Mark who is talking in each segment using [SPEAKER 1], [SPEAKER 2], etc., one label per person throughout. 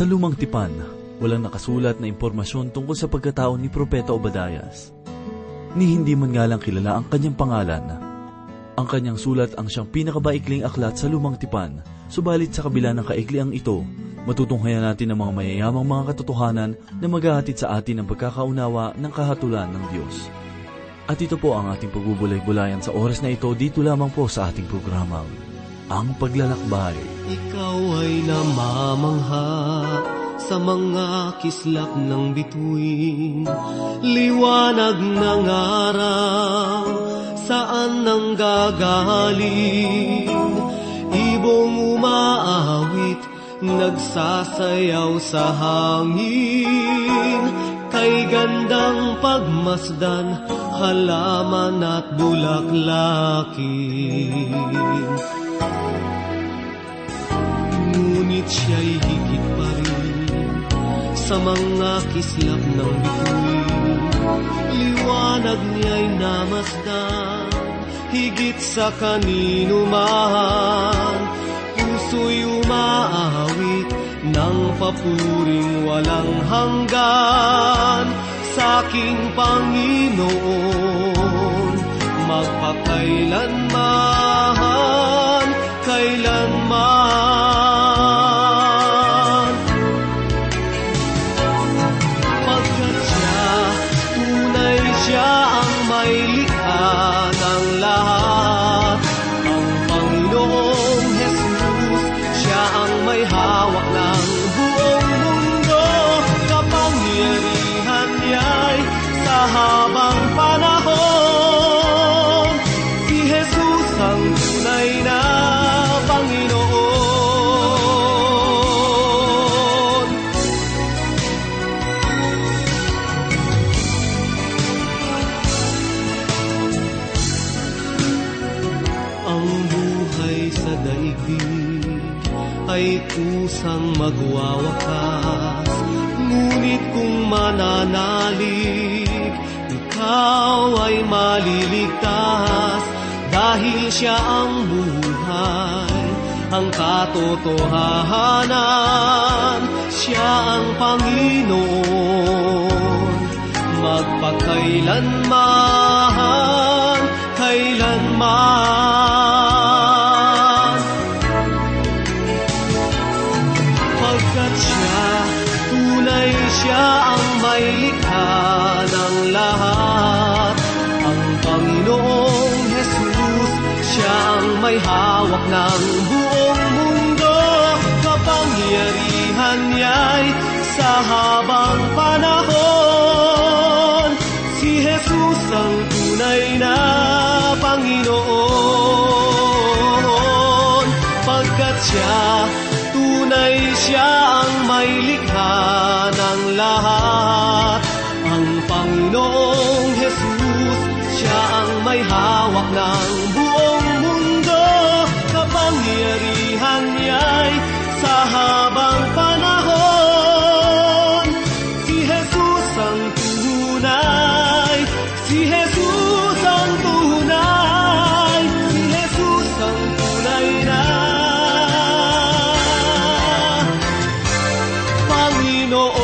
[SPEAKER 1] Sa lumang tipan, walang nakasulat na impormasyon tungkol sa pagkatao ni Propeta Obadayas. Ni hindi man nga lang kilala ang kanyang pangalan. Ang kanyang sulat ang siyang pinakabaikling aklat sa lumang tipan, subalit sa kabila ng kaikliang ito, matutunghayan natin ang mga mayayamang mga katotohanan na maghahatid sa atin ng pagkakaunawa ng kahatulan ng Diyos. At ito po ang ating pagbubulay-bulayan sa oras na ito dito lamang po sa ating programang Ang Paglalakbay.
[SPEAKER 2] Ikaw ay namamangha sa mga kislap ng bituin. Liwanag ng araw, saan nang gagaling? Ibong umaawit, nagsasayaw sa hangin. Kay gandang pagmasdan, halaman at bulaklakin Ngunit siya'y higit pa rin Sa mga kislap ng bituin. Liwanag niya'y namasdan Higit sa kanino man. Puso'y umaawit Ng papuring walang hanggan. Sa aking Panginoon Magpakailanman Kailanman magwawakas. Ngunit kung mananalig, ikaw ay maliligtas. Dahil siya ang buhay, ang katotohanan. Siya ang Panginoon. Magpakailanman, kailanman. down. Si Jesus ang tunay, si Jesus ang tunay na Panginoon.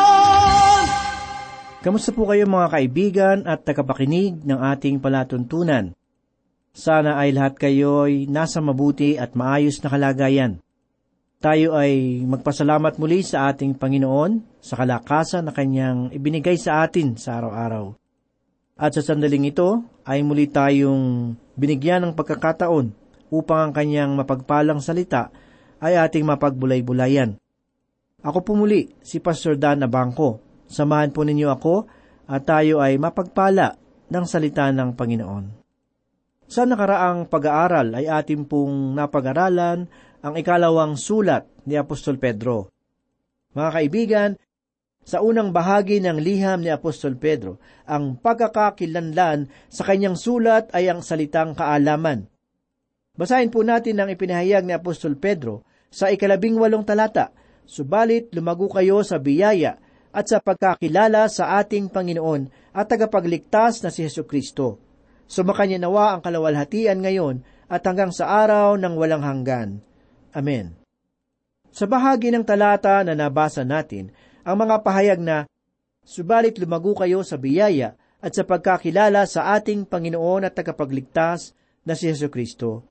[SPEAKER 2] Panginoon.
[SPEAKER 3] Kamusta po kayo mga kaibigan at tagapakinig ng ating palatuntunan? Sana ay lahat kayo'y nasa mabuti at maayos na kalagayan. Tayo ay magpasalamat muli sa ating Panginoon sa kalakasan na Kanyang ibinigay sa atin sa araw-araw. At sa sandaling ito ay muli tayong binigyan ng pagkakataon upang ang Kanyang mapagpalang salita ay ating mapagbulay-bulayan. Ako po muli, si Pastor Dan Abangco. Samahan po ninyo ako at tayo ay mapagpala ng salita ng Panginoon. Sa nakaraang pag-aaral ay ating pong napag-aralan ang ikalawang sulat ni Apostol Pedro. Mga kaibigan, sa unang bahagi ng liham ni Apostol Pedro, ang pagkakakilanlan sa kanyang sulat ay ang salitang kaalaman. Basahin po natin ang ipinahayag ni Apostol Pedro sa ikalabing walong talata, Subalit lumago kayo sa biyaya at sa pagkakilala sa ating Panginoon at tagapagligtas na si Yesu Kristo. Sumakanya nawa ang kalawalhatian ngayon at hanggang sa araw ng walang hanggan. Amen. Sa bahagi ng talata na nabasa natin, ang mga pahayag na, Subalit lumago kayo sa biyaya at sa pagkakilala sa ating Panginoon at tagapagligtas na si Yesu Kristo.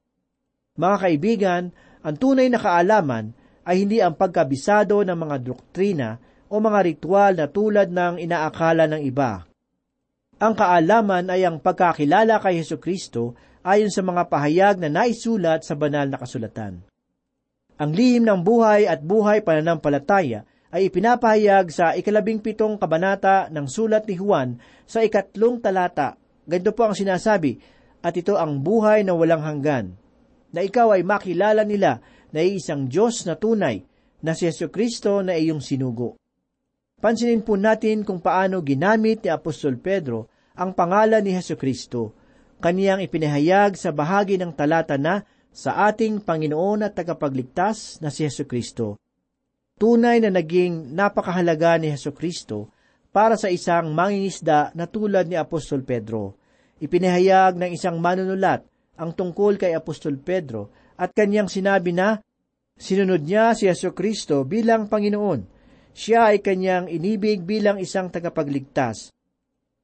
[SPEAKER 3] Mga kaibigan, ang tunay na kaalaman ay hindi ang pagkabisado ng mga doktrina o mga ritual na tulad ng inaakala ng iba. Ang kaalaman ay ang pagkakilala kay Yesu Kristo ayon sa mga pahayag na naisulat sa banal na kasulatan. Ang lihim ng buhay at buhay pananampalataya ay ipinapahayag sa ikalabing pitong kabanata ng sulat ni Juan sa ikatlong talata. Ganito po ang sinasabi, at ito ang buhay na walang hanggan, na ikaw ay makilala nila na isang Diyos na tunay, na si Yesu Kristo na iyong sinugo. Pansinin po natin kung paano ginamit ni Apostol Pedro ang pangalan ni Yesu Kristo. Kaniyang ipinahayag sa bahagi ng talata na sa ating Panginoon at tagapagligtas na si Yesu Kristo. Tunay na naging napakahalaga ni Yesu Kristo para sa isang mangingisda na tulad ni Apostol Pedro. Ipinahayag ng isang manunulat ang tungkol kay Apostol Pedro at kanyang sinabi na sinunod niya si Yesu Kristo bilang Panginoon. Siya ay kanyang inibig bilang isang tagapagligtas.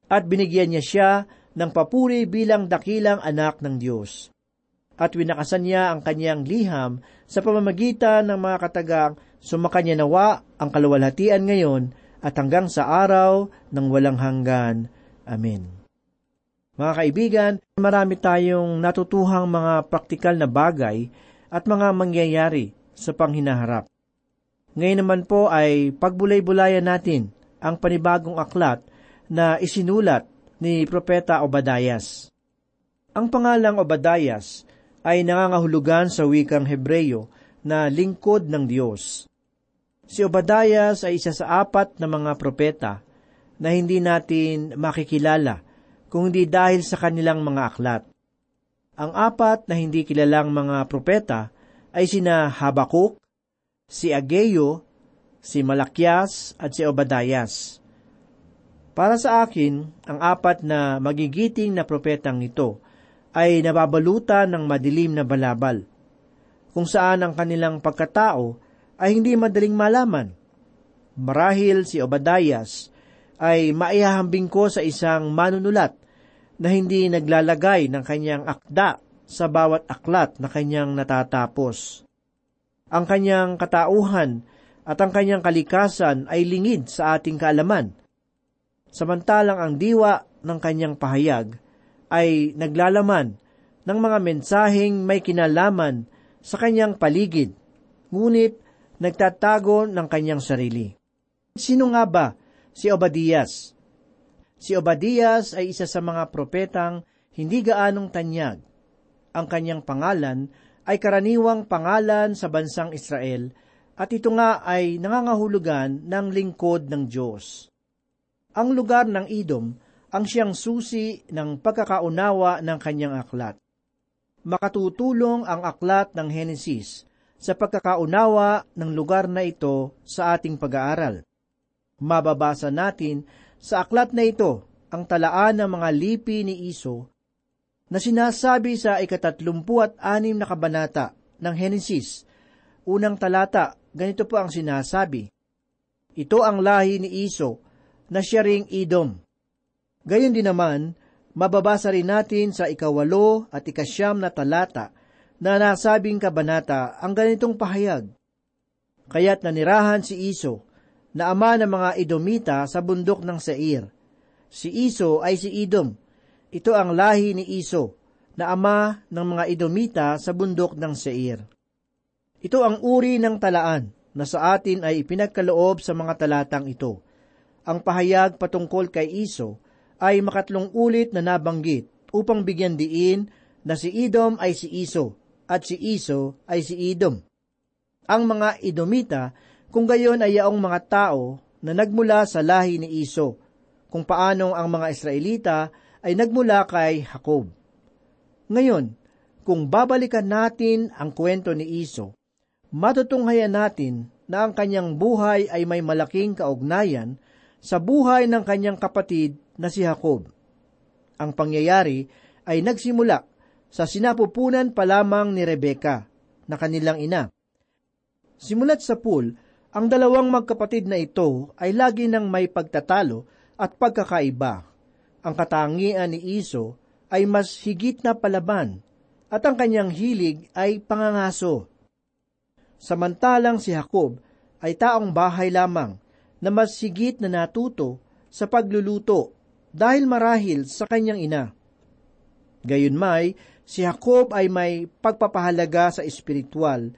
[SPEAKER 3] At binigyan niya siya ng papuri bilang dakilang anak ng Diyos. At winakasan niya ang kanyang liham sa pamamagitan ng mga katagang sumakanya nawa ang kaluwalhatian ngayon at hanggang sa araw ng walang hanggan. Amen. Mga kaibigan, marami tayong natutuhang mga praktikal na bagay at mga mangyayari sa panghinaharap. Ngayon naman po ay pagbulay-bulayan natin ang panibagong aklat na isinulat ni Propeta Obadayas. Ang pangalang Obadayas ay nangangahulugan sa wikang Hebreyo na lingkod ng Diyos. Si Obadayas ay isa sa apat na mga propeta na hindi natin makikilala kung hindi dahil sa kanilang mga aklat. Ang apat na hindi kilalang mga propeta ay sina Habakuk, si Ageyo, si Malakyas at si Obadayas. Para sa akin, ang apat na magigiting na propetang ito ay nababalutan ng madilim na balabal, kung saan ang kanilang pagkatao ay hindi madaling malaman. Marahil si Obadayas ay maihahambing ko sa isang manunulat na hindi naglalagay ng kanyang akda sa bawat aklat na kanyang natatapos. Ang kanyang katauhan at ang kanyang kalikasan ay lingid sa ating kaalaman. Samantalang ang diwa ng kanyang pahayag ay naglalaman ng mga mensaheng may kinalaman sa kanyang paligid, ngunit nagtatago ng kanyang sarili. Sino nga ba si Obadias? Si Obadias ay isa sa mga propetang hindi gaanong tanyag. Ang kanyang pangalan ay karaniwang pangalan sa bansang Israel at ito nga ay nangangahulugan ng lingkod ng Diyos. Ang lugar ng Edom ang siyang susi ng pagkakaunawa ng kanyang aklat. Makatutulong ang aklat ng Henesis sa pagkakaunawa ng lugar na ito sa ating pag-aaral. Mababasa natin sa aklat na ito ang talaan ng mga lipi ni Iso na sinasabi sa ikatatlumpu at anim na kabanata ng Henesis. Unang talata, ganito po ang sinasabi. Ito ang lahi ni Iso na siya ring Edom. Gayon din naman, mababasa rin natin sa ikawalo at ikasyam na talata na nasabing kabanata ang ganitong pahayag. Kaya't nanirahan si Iso na ama ng mga Edomita sa bundok ng Seir. Si Iso ay si Edom. Ito ang lahi ni Iso, na ama ng mga Edomita sa bundok ng Seir. Ito ang uri ng talaan na sa atin ay ipinagkaloob sa mga talatang ito. Ang pahayag patungkol kay Iso ay makatlong ulit na nabanggit upang bigyan diin na si Edom ay si Iso at si Iso ay si Edom. Ang mga Edomita kung gayon ay yaong mga tao na nagmula sa lahi ni Iso, kung paanong ang mga Israelita ay nagmula kay Jacob. Ngayon, kung babalikan natin ang kwento ni Iso, matutunghayan natin na ang kanyang buhay ay may malaking kaugnayan sa buhay ng kanyang kapatid na si Jacob. Ang pangyayari ay nagsimula sa sinapupunan pa lamang ni Rebeka na kanilang ina. Simulat sa pool, ang dalawang magkapatid na ito ay lagi nang may pagtatalo at pagkakaiba. Ang katangian ni Iso ay mas higit na palaban at ang kanyang hilig ay pangangaso. Samantalang si Jacob ay taong bahay lamang na mas higit na natuto sa pagluluto dahil marahil sa kanyang ina. Gayunmay, si Jacob ay may pagpapahalaga sa espiritual,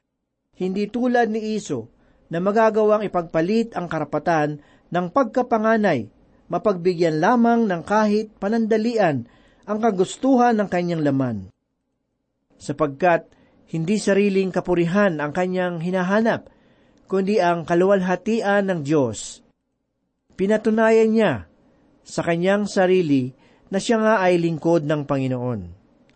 [SPEAKER 3] hindi tulad ni Iso na magagawang ipagpalit ang karapatan ng pagkapanganay, mapagbigyan lamang ng kahit panandalian ang kagustuhan ng kanyang laman. Sapagkat hindi sariling kapurihan ang kanyang hinahanap, kundi ang kaluwalhatian ng Diyos. Pinatunayan niya sa kanyang sarili na siya nga ay lingkod ng Panginoon.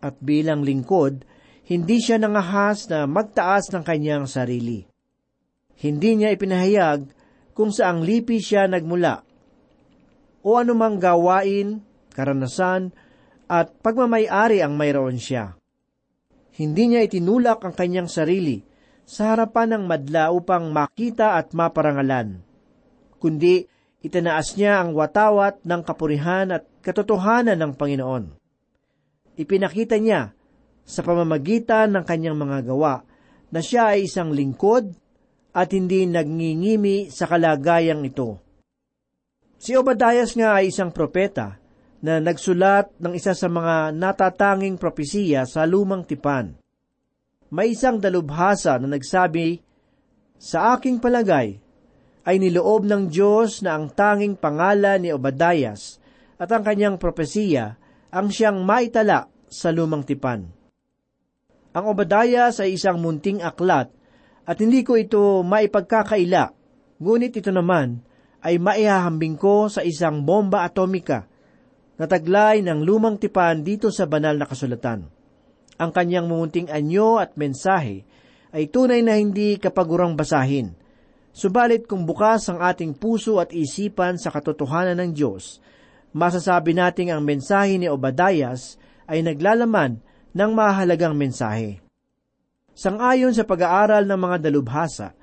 [SPEAKER 3] At bilang lingkod, hindi siya nangahas na magtaas ng kanyang sarili. Hindi niya ipinahayag kung saang lipi siya nagmula o anumang gawain, karanasan, at pagmamayari ang mayroon siya. Hindi niya itinulak ang kanyang sarili sa harapan ng madla upang makita at maparangalan, kundi itinaas niya ang watawat ng kapurihan at katotohanan ng Panginoon. Ipinakita niya sa pamamagitan ng kanyang mga gawa na siya ay isang lingkod at hindi nagngingimi sa kalagayang ito. Si Obadias nga ay isang propeta na nagsulat ng isa sa mga natatanging propesiya sa lumang tipan. May isang dalubhasa na nagsabi, Sa aking palagay, ay niloob ng Diyos na ang tanging pangalan ni Obadias at ang kanyang propesiya ang siyang maitala sa lumang tipan. Ang Obadias ay isang munting aklat at hindi ko ito maipagkakaila, ngunit ito naman ay maihahambing ko sa isang bomba atomika na taglay ng lumang tipan dito sa banal na kasulatan. Ang kanyang mumunting anyo at mensahe ay tunay na hindi kapagurang basahin. Subalit kung bukas ang ating puso at isipan sa katotohanan ng Diyos, masasabi nating ang mensahe ni Obadayas ay naglalaman ng mahalagang mensahe. Sangayon sa pag-aaral ng mga dalubhasa,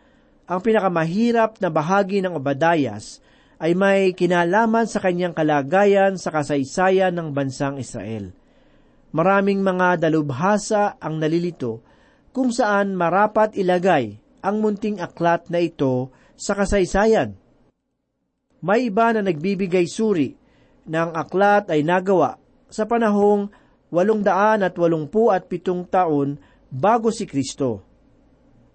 [SPEAKER 3] ang pinakamahirap na bahagi ng Obadayas ay may kinalaman sa kanyang kalagayan sa kasaysayan ng bansang Israel. Maraming mga dalubhasa ang nalilito kung saan marapat ilagay ang munting aklat na ito sa kasaysayan. May iba na nagbibigay suri na ang aklat ay nagawa sa panahong walong daan at walungpu at pitong taon bago si Kristo.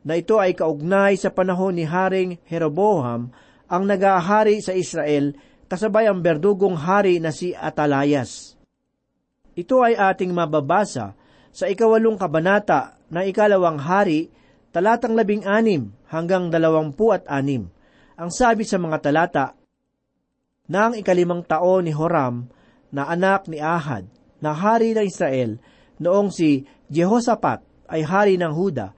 [SPEAKER 3] Na ito ay kaugnay sa panahon ni Haring Jeroboam ang nagahari sa Israel kasabay ang berdugong hari na si Atalayas. Ito ay ating mababasa sa ikawalong kabanata ng ikalawang hari, talatang labing anim hanggang dalawampu at anim. Ang sabi sa mga talata, na ang ikalimang taon ni Horam na anak ni Ahad na hari ng Israel noong si Jehoshaphat ay hari ng Huda,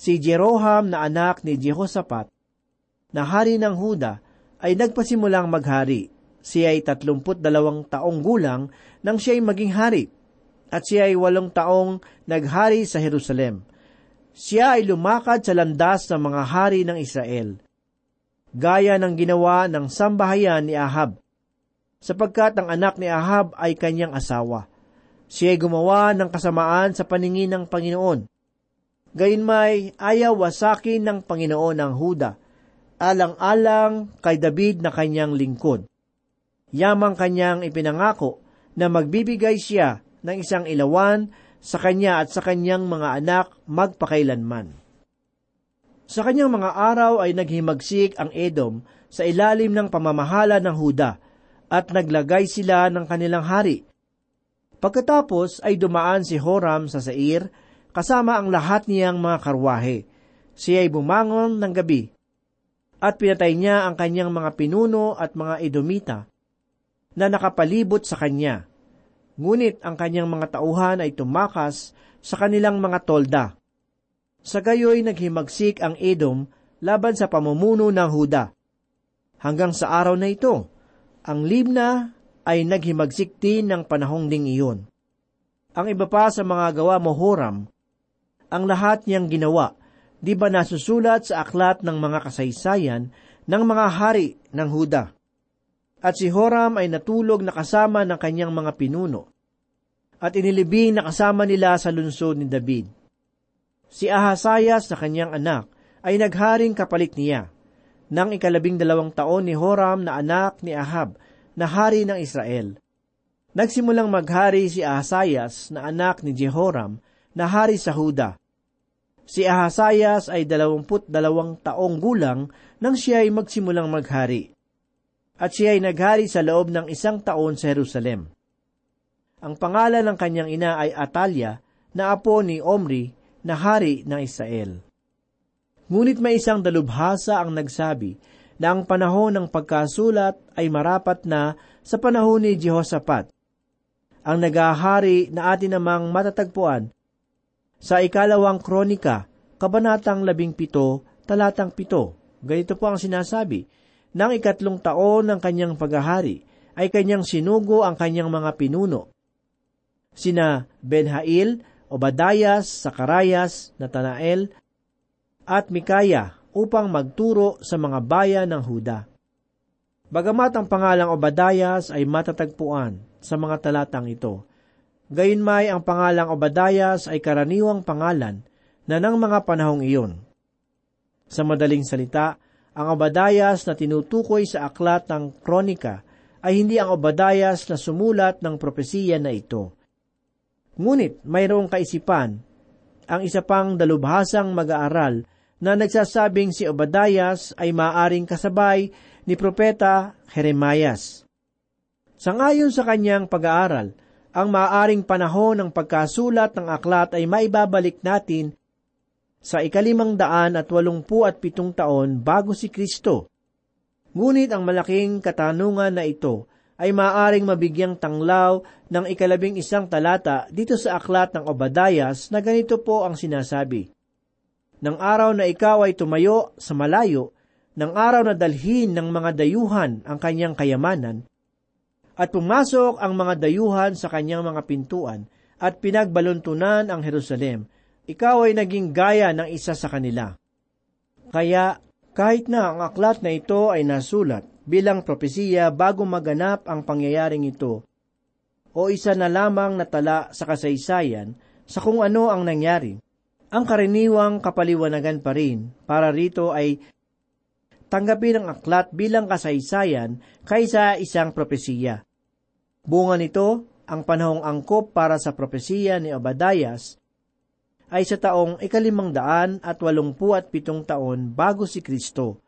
[SPEAKER 3] si Jeroham na anak ni Jehoshaphat na hari ng Huda ay nagpasimulang maghari. Siya ay tatlumput dalawang taong gulang nang siya ay maging hari, at siya ay walong taong naghari sa Jerusalem. Siya ay lumakad sa landas ng mga hari ng Israel, gaya ng ginawa ng sambahayan ni Ahab, sapagkat ang anak ni Ahab ay kanyang asawa. Siya ay gumawa ng kasamaan sa paningin ng Panginoon. Gayunmay ayaw wasakin ng Panginoon ang Huda, alang-alang kay David na kanyang lingkod. Yamang kanyang ipinangako na magbibigay siya ng isang ilawan sa kanya at sa kanyang mga anak magpakailanman. Sa kanyang mga araw ay naghimagsik ang Edom sa ilalim ng pamamahala ng Huda at naglagay sila ng kanilang hari. Pagkatapos ay dumaan si Horam sa Sair kasama ang lahat niyang mga karwahe. Siya ay bumangon ng gabi at pinatay niya ang kanyang mga pinuno at mga Edomita na nakapalibot sa kanya. Ngunit ang kanyang mga tauhan ay tumakas sa kanilang mga tolda. Sa gayoy naghimagsik ang Edom laban sa pamumuno ng Huda. Hanggang sa araw na ito, ang Libna ay naghimagsik din ng panahong ding iyon. Ang iba pa sa mga gawa mo Horam, ang lahat niyang ginawa, di ba nasusulat sa aklat ng mga kasaysayan ng mga hari ng Huda. At si Horam ay natulog na kasama ng kanyang mga pinuno, at inilibing na kasama nila sa lungsod ni David. Si Ahasayas na kanyang anak ay nagharing kapalit niya, nang ikalabing dalawang taon ni Horam na anak ni Ahab na hari ng Israel. Nagsimulang maghari si Ahasayas na anak ni Jehoram na hari sa Huda. Si Ahasayas ay dalawamput dalawang taong gulang nang siya ay magsimulang maghari. At siya ay naghari sa loob ng isang taon sa Jerusalem. Ang pangalan ng kanyang ina ay Atalia, na apo ni Omri, na hari ng Israel. Ngunit may isang dalubhasa ang nagsabi na ang panahon ng pagkasulat ay marapat na sa panahon ni Jehoshaphat. Ang nagahari na atin namang matatagpuan sa ikalawang kronika, kabanatang labing pito, talatang pito. Ganito po ang sinasabi, Nang ikatlong taon ng kanyang paghahari, ay kanyang sinugo ang kanyang mga pinuno. Sina Benhail, Obadayas, Sakarayas, Natanael, at Mikaya upang magturo sa mga bayan ng Huda. Bagamat ang pangalang Obadayas ay matatagpuan sa mga talatang ito, gayunmay ang pangalang Obadayas ay karaniwang pangalan na ng mga panahong iyon. Sa madaling salita, ang Obadayas na tinutukoy sa aklat ng kronika ay hindi ang Obadayas na sumulat ng propesiya na ito. Ngunit mayroong kaisipan, ang isa pang dalubhasang mag-aaral na nagsasabing si Obadayas ay maaring kasabay ni Propeta Jeremias. Sangayon sa kanyang pag-aaral, ang maaaring panahon ng pagkasulat ng aklat ay maibabalik natin sa ikalimang daan at walungpu at pitong taon bago si Kristo. Ngunit ang malaking katanungan na ito ay maaaring mabigyang tanglaw ng ikalabing isang talata dito sa aklat ng Obadayas na ganito po ang sinasabi ng araw na ikaw ay tumayo sa malayo, ng araw na dalhin ng mga dayuhan ang kanyang kayamanan, at pumasok ang mga dayuhan sa kanyang mga pintuan, at pinagbaluntunan ang Jerusalem, ikaw ay naging gaya ng isa sa kanila. Kaya, kahit na ang aklat na ito ay nasulat bilang propesiya bago maganap ang pangyayaring ito, o isa na lamang natala sa kasaysayan sa kung ano ang nangyari, ang karaniwang kapaliwanagan pa rin para rito ay tanggapin ang aklat bilang kasaysayan kaysa isang propesiya. Bunga nito, ang panahong angkop para sa propesiya ni Obadayas ay sa taong ikalimang daan at walungpu at pitong taon bago si Kristo.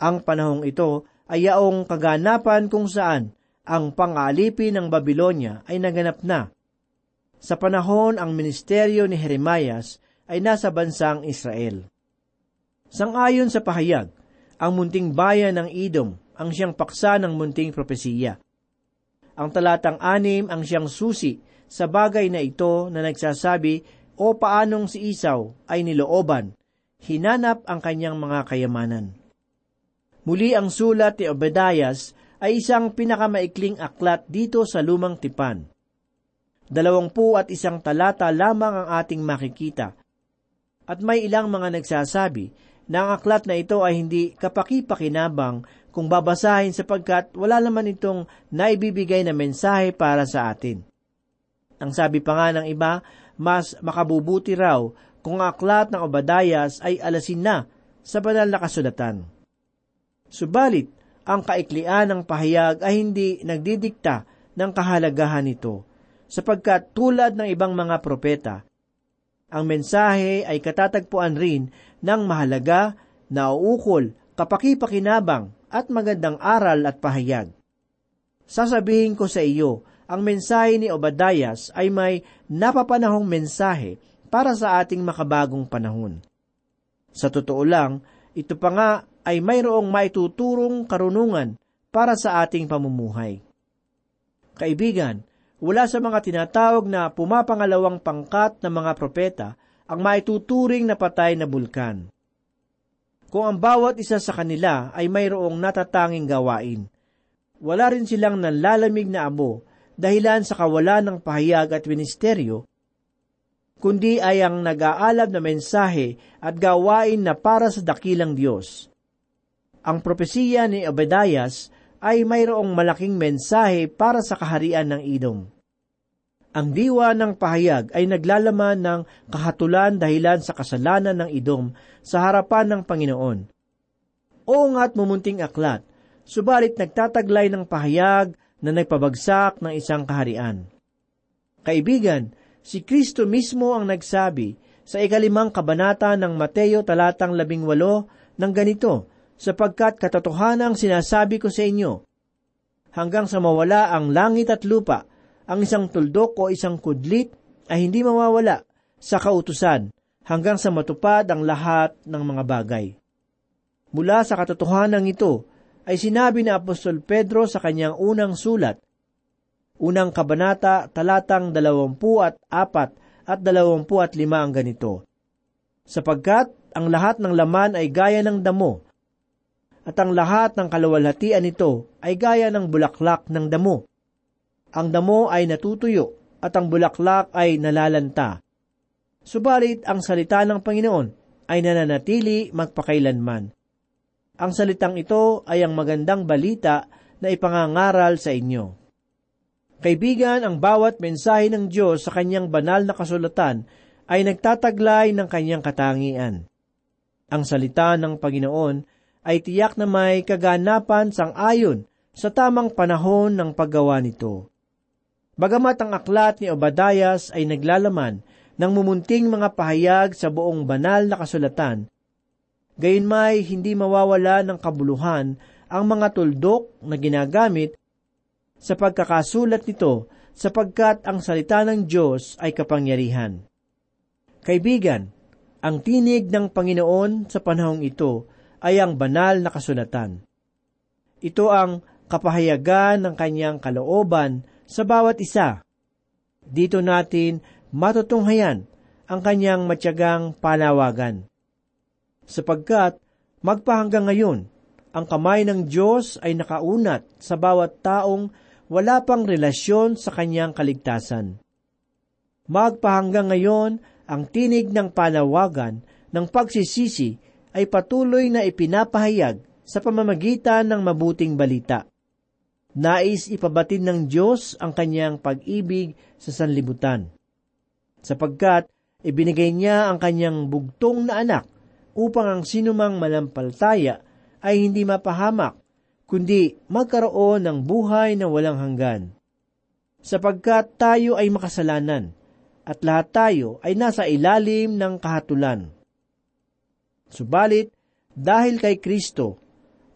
[SPEAKER 3] Ang panahong ito ay yaong kaganapan kung saan ang pangalipin ng Babylonia ay naganap na sa panahon ang ministeryo ni Jeremias ay nasa bansang Israel. Sangayon sa pahayag, ang munting bayan ng Edom ang siyang paksa ng munting propesiya. Ang talatang anim ang siyang susi sa bagay na ito na nagsasabi o paanong si Isaw ay nilooban, hinanap ang kanyang mga kayamanan. Muli ang sulat ni Obadias ay isang pinakamaikling aklat dito sa lumang tipan. Dalawangpu at isang talata lamang ang ating makikita. At may ilang mga nagsasabi na ang aklat na ito ay hindi kapaki-pakinabang kung babasahin sapagkat wala naman itong naibibigay na mensahe para sa atin. Ang sabi pa nga ng iba, mas makabubuti raw kung ang aklat ng Obadayas ay alasin na sa banal na kasulatan. Subalit, ang kaiklian ng pahayag ay hindi nagdidikta ng kahalagahan nito sapagkat tulad ng ibang mga propeta, ang mensahe ay katatagpuan rin ng mahalaga, nauukol, kapakipakinabang at magandang aral at pahayag. Sasabihin ko sa iyo, ang mensahe ni Obadayas ay may napapanahong mensahe para sa ating makabagong panahon. Sa totoo lang, ito pa nga ay mayroong maituturong karunungan para sa ating pamumuhay. Kaibigan, wala sa mga tinatawag na pumapangalawang pangkat ng mga propeta ang maituturing na patay na bulkan. Kung ang bawat isa sa kanila ay mayroong natatanging gawain. Wala rin silang nanlalamig na abo dahilan sa kawalan ng pahayag at ministeryo, kundi ay ang nag-aalab na mensahe at gawain na para sa dakilang Diyos. Ang propesiya ni Obadias ay mayroong malaking mensahe para sa kaharian ng Idom. Ang diwa ng pahayag ay naglalaman ng kahatulan dahilan sa kasalanan ng Idom sa harapan ng Panginoon. Oo nga't mumunting aklat, subalit nagtataglay ng pahayag na nagpabagsak ng isang kaharian. Kaibigan, si Kristo mismo ang nagsabi sa ikalimang kabanata ng Mateo talatang labing walo ng ganito, sapagkat katotohanan ang sinasabi ko sa inyo, hanggang sa mawala ang langit at lupa, ang isang tuldok o isang kudlit ay hindi mawawala sa kautusan hanggang sa matupad ang lahat ng mga bagay. Mula sa katotohanan ito ay sinabi ni Apostol Pedro sa kanyang unang sulat, unang kabanata talatang dalawampu at apat at dalawampu at lima ang ganito. Sapagkat ang lahat ng laman ay gaya ng damo, at ang lahat ng kalawalhatian nito ay gaya ng bulaklak ng damo. Ang damo ay natutuyo at ang bulaklak ay nalalanta. Subalit ang salita ng Panginoon ay nananatili magpakailanman. Ang salitang ito ay ang magandang balita na ipangangaral sa inyo. Kaibigan, ang bawat mensahe ng Diyos sa kanyang banal na kasulatan ay nagtataglay ng kanyang katangian. Ang salita ng Panginoon ay tiyak na may kaganapan sang ayon sa tamang panahon ng paggawa nito. Bagamat ang aklat ni Obadias ay naglalaman ng mumunting mga pahayag sa buong banal na kasulatan, gayon may hindi mawawala ng kabuluhan ang mga tuldok na ginagamit sa pagkakasulat nito sapagkat ang salita ng Diyos ay kapangyarihan. Kaibigan, ang tinig ng Panginoon sa panahong ito ay ang banal na kasulatan. Ito ang kapahayagan ng kanyang kalooban sa bawat isa. Dito natin matutunghayan ang kanyang matyagang panawagan. Sapagkat magpahanggang ngayon, ang kamay ng Diyos ay nakaunat sa bawat taong wala pang relasyon sa kanyang kaligtasan. Magpahanggang ngayon, ang tinig ng panawagan ng pagsisisi ay patuloy na ipinapahayag sa pamamagitan ng mabuting balita. Nais ipabatid ng Diyos ang kanyang pag-ibig sa sanlibutan. Sapagkat ibinigay niya ang kanyang bugtong na anak upang ang sinumang malampaltaya ay hindi mapahamak, kundi magkaroon ng buhay na walang hanggan. Sapagkat tayo ay makasalanan, at lahat tayo ay nasa ilalim ng kahatulan. Subalit, dahil kay Kristo,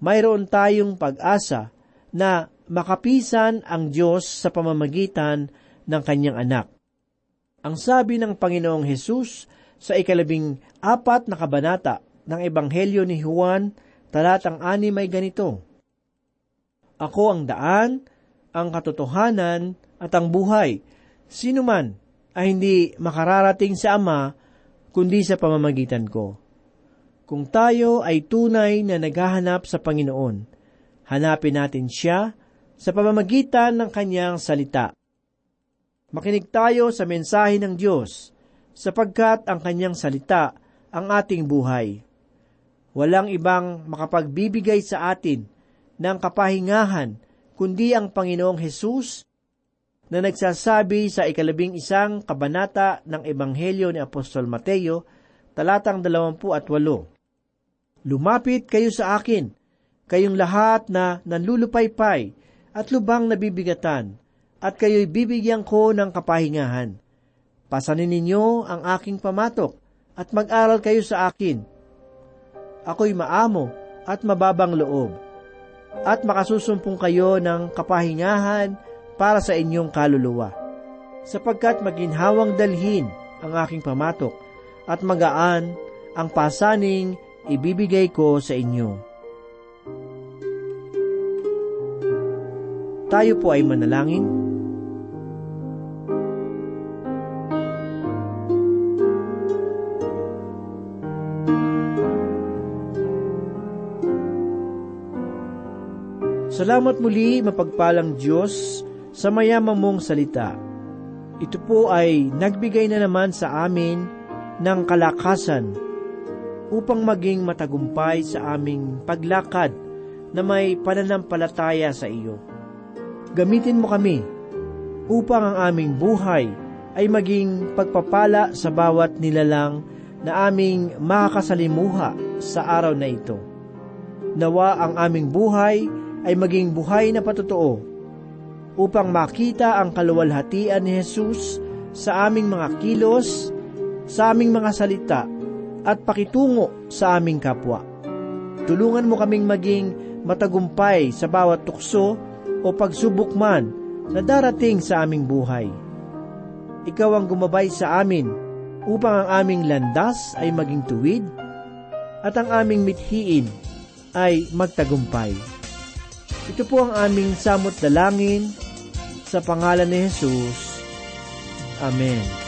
[SPEAKER 3] mayroon tayong pag-asa na makapisan ang Diyos sa pamamagitan ng kanyang anak. Ang sabi ng Panginoong Hesus sa ikalabing apat na kabanata ng Ebanghelyo ni Juan, talatang anim ay ganito, Ako ang daan, ang katotohanan at ang buhay. Sino man ay hindi makararating sa Ama kundi sa pamamagitan ko. Kung tayo ay tunay na naghahanap sa Panginoon, hanapin natin siya sa pamamagitan ng kanyang salita. Makinig tayo sa mensahe ng Diyos, sapagkat ang kanyang salita ang ating buhay. Walang ibang makapagbibigay sa atin ng kapahingahan kundi ang Panginoong Hesus na nagsasabi sa ikalabing isang kabanata ng Ebanghelyo ni Apostol Mateo, talatang dalawampu at walo. Lumapit kayo sa akin, kayong lahat na nanlulupaypay at lubang nabibigatan, at kayo'y bibigyan ko ng kapahingahan. Pasanin ninyo ang aking pamatok, at mag-aral kayo sa akin. Ako'y maamo at mababang loob, at makasusumpong kayo ng kapahingahan para sa inyong kaluluwa, sapagkat maginhawang dalhin ang aking pamatok, at magaan ang pasaning ibibigay ko sa inyo. Tayo po ay manalangin. Salamat muli mapagpalang Diyos sa mayamang mong salita. Ito po ay nagbigay na naman sa amin ng kalakasan upang maging matagumpay sa aming paglakad na may pananampalataya sa iyo. Gamitin mo kami upang ang aming buhay ay maging pagpapala sa bawat nilalang na aming makakasalimuha sa araw na ito. Nawa ang aming buhay ay maging buhay na patotoo upang makita ang kaluwalhatian ni Jesus sa aming mga kilos, sa aming mga salita, at pakitungo sa aming kapwa. Tulungan mo kaming maging matagumpay sa bawat tukso o pagsubok man na darating sa aming buhay. Ikaw ang gumabay sa amin upang ang aming landas ay maging tuwid at ang aming mithiin ay magtagumpay. Ito po ang aming samot dalangin sa pangalan ni Jesus. Amen.